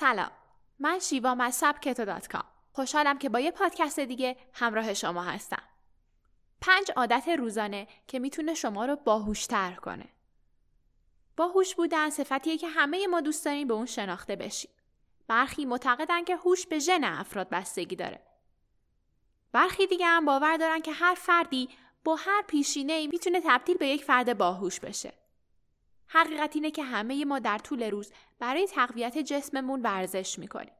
سلام. من شیوا مصب کتو دات کام. خوشحالم که با یه پادکست دیگه همراه شما هستم. پنج عادت روزانه که می‌تونه شما رو باهوشتر کنه. باهوش بودن صفتیه که همه ما دوست داریم به اون شناخته بشیم. برخی معتقدن که هوش به ژن افراد بستگی داره. برخی دیگه هم باور دارن که هر فردی با هر پیشینه ای می‌تونه تبدیل به یک فرد باهوش بشه. حقیقت اینه که همه ما در طول روز برای تقویت جسممون ورزش می‌کنیم.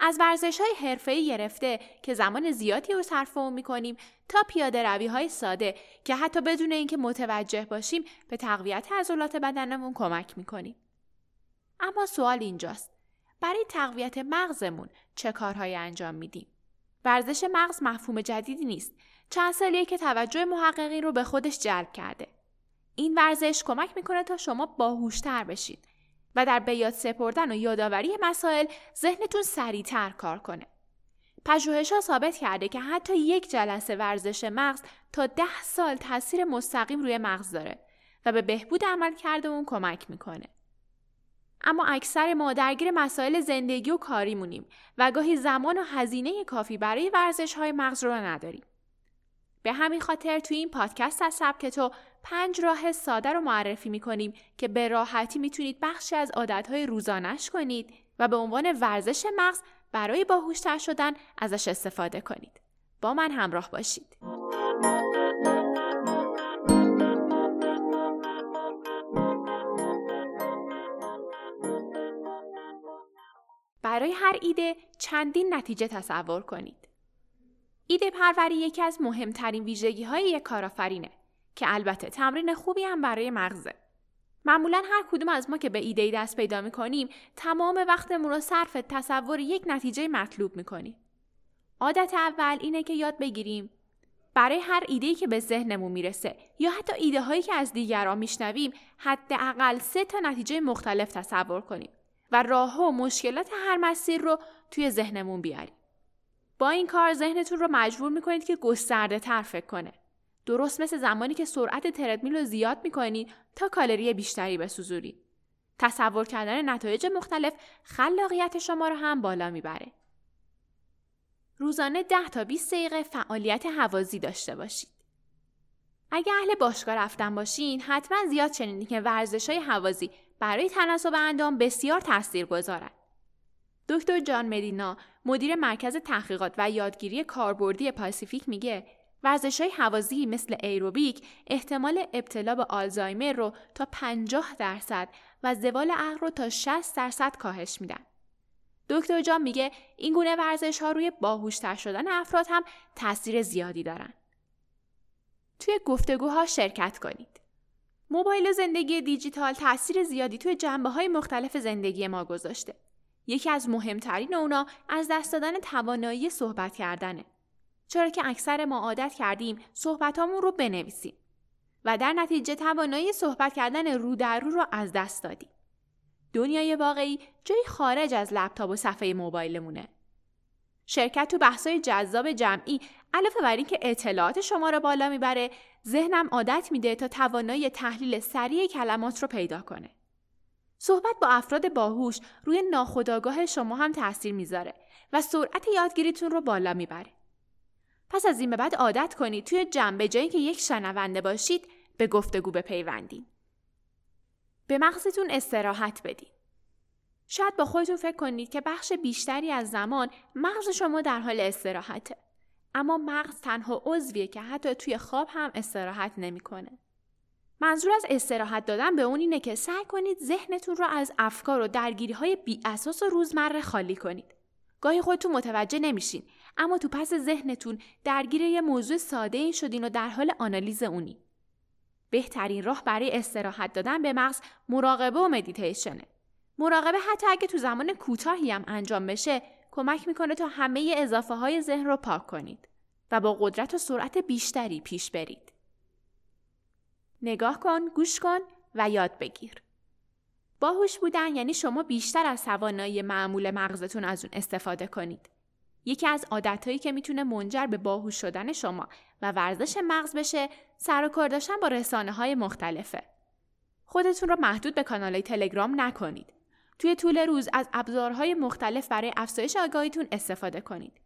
از ورزش های حرفه‌ای گرفته که زمان زیادی رو صرف اون می‌کنیم تا پیاده روی های ساده که حتی بدون اینکه متوجه باشیم به تقویت عضلات بدنمون کمک می‌کنیم. اما سوال اینجاست برای تقویت مغزمون چه کارهایی انجام میدیم؟ ورزش مغز مفهوم جدیدی نیست. چند سالیه که توجه محققین رو به خودش جلب کرده. این ورزش کمک می‌کنه تا شما باهوشتر بشید و در بیاد سپردن و یادآوری مسائل ذهنتون سریعتر کار کنه. پژوهش ها ثابت کرده که حتی یک جلسه ورزش مغز تا ده سال تاثیر مستقیم روی مغز داره و به بهبود عمل کرده اون کمک می‌کنه. اما اکثر ما درگیر مسائل زندگی و کاری مونیم و گاهی زمان و هزینه کافی برای ورزش های مغز رو نداریم. به همین خاطر توی این پادکست از سبک تو پنج راه ساده رو معرفی می‌کنیم که به راحتی می‌تونید بخشی از عادتهای روزانش کنید و به عنوان ورزش مغز برای باهوشتر شدن ازش استفاده کنید. با من همراه باشید. برای هر ایده چندین نتیجه تصور کنید. ایده پروری یکی از مهمترین ویژگی های یک کارآفرینه که البته تمرین خوبی هم برای مغزه. معمولا هر کدوم از ما که به ایده دست پیدا می‌کنیم تمام وقتمون رو صرف تصور یک نتیجه مطلوب می‌کنیم. عادت اول اینه که یاد بگیریم برای هر ایده‌ای که به ذهنمون می‌رسه یا حتی ایده هایی که از دیگران میشنویم حداقل سه تا نتیجه مختلف تصور کنیم و راه و مشکلات هر مسیر رو توی ذهنمون بیاریم. با این کار ذهنتون رو مجبور می‌کنید که گسترده تر فکر کنه. درست مثل زمانی که سرعت تردمیل رو زیاد می‌کنید تا کالری بیشتری بسوزونید. تصور کردن نتایج مختلف خلاقیت شما رو هم بالا می‌بره. روزانه 10 تا 20 دقیقه فعالیت حوازی داشته باشید. اگه اهل باشگاه رفتن باشین حتما زیاد شنیدین که ورزش های حوازی برای تناسب اندام بسیار تاثیر گذارن. دکتر جان مدینا مدیر مرکز تحقیقات و یادگیری کاربردی پاسیفیک میگه ورزش های حوازی مثل ایروبیک احتمال ابتلا به آلزایمر رو تا 50 درصد و زوال عقل رو تا 60 درصد کاهش میدن. دکتر جان میگه این گونه ورزش ها روی باهوشتر شدن افراد هم تاثیر زیادی دارن. توی گفتگوها شرکت کنید. موبایل زندگی دیجیتال تاثیر زیادی توی جنبه های مختلف زندگی ما گذاشته. یکی از مهمترین اونا از دست دادن توانایی صحبت کردنه. چرا که اکثر ما عادت کردیم صحبتامون رو بنویسیم و در نتیجه توانایی صحبت کردن رو در رو رو از دست دادیم. دنیای واقعی جایی خارج از لپتاپ و صفحه موبایلمونه. شرکت تو بحثای جذاب جمعی علاوه بر اینکه اطلاعات شما رو بالا می‌بره ذهنم عادت میده تا توانایی تحلیل سریع کلمات رو پیدا کنه صحبت با افراد باهوش روی ناخودآگاه شما هم تاثیر می‌ذاره و سرعت یادگیریتون رو بالا می‌بره پس از این به بعد عادت کنید توی جمع جایی که یک شنونده باشید به گفتگو بپیوندید به مغزتون استراحت بدید شاید با خودتون فکر کنید که بخش بیشتری از زمان مغز شما در حال استراحته اما مغز تنها عضویه که حتی توی خواب هم استراحت نمی‌کنه. منظور از استراحت دادن به اون اینه که سعی کنید ذهنتون رو از افکار و درگیری های بی اساس و روزمره خالی کنید. گاهی خودتون متوجه نمیشین اما تو پس ذهنتون درگیر یه موضوع ساده این شدین و در حال آنالیز اونی. بهترین راه برای استراحت دادن به مغز مراقبه و مدیتیشنه. مراقبه حتی اگه تو زمان کوتاهی هم انجام بشه کمک می‌کنه تا همه اضافه های ذهن رو پاک کنید و با قدرت و سرعت بیشتری پیش برید. نگاه کن، گوش کن و یاد بگیر. باهوش بودن یعنی شما بیشتر از توانایی معمول مغزتون از اون استفاده کنید. یکی از عادتهایی که می‌تونه منجر به باهوش شدن شما و ورزش مغز بشه سر و کار داشتن با رسانه های مختلفه. خودتون رو محدود به کانال تلگرام نکنید. توی طول روز از ابزارهای مختلف برای افزایش آگاهیتون استفاده کنید.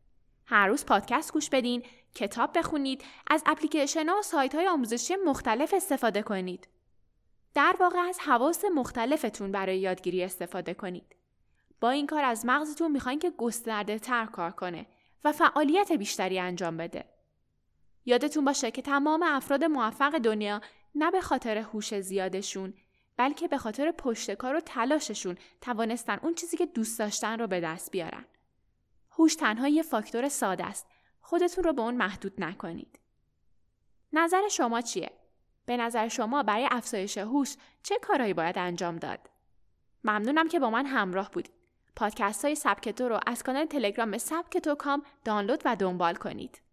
هر روز پادکست گوش بدین، کتاب بخونید، از اپلیکیشن ها و سایت های آموزشی مختلف استفاده کنید. در واقع از حواس مختلفتون برای یادگیری استفاده کنید. با این کار از مغزتون می‌خواین که گسترده تر کار کنه و فعالیت بیشتری انجام بده. یادتون باشه که تمام افراد موفق دنیا نه به خاطر هوش زیادشون بلکه به خاطر پشتکار و تلاششون توانستن اون چیزی که دوست داشتن رو به دست بیارن. هوش تنها یه فاکتور ساده است. خودتون رو به اون محدود نکنید. نظر شما چیه؟ به نظر شما برای افزایش هوش چه کارهایی باید انجام داد؟ ممنونم که با من همراه بودید. پادکست های سبکتو رو از کانال تلگرام سبکتو کام دانلود و دنبال کنید.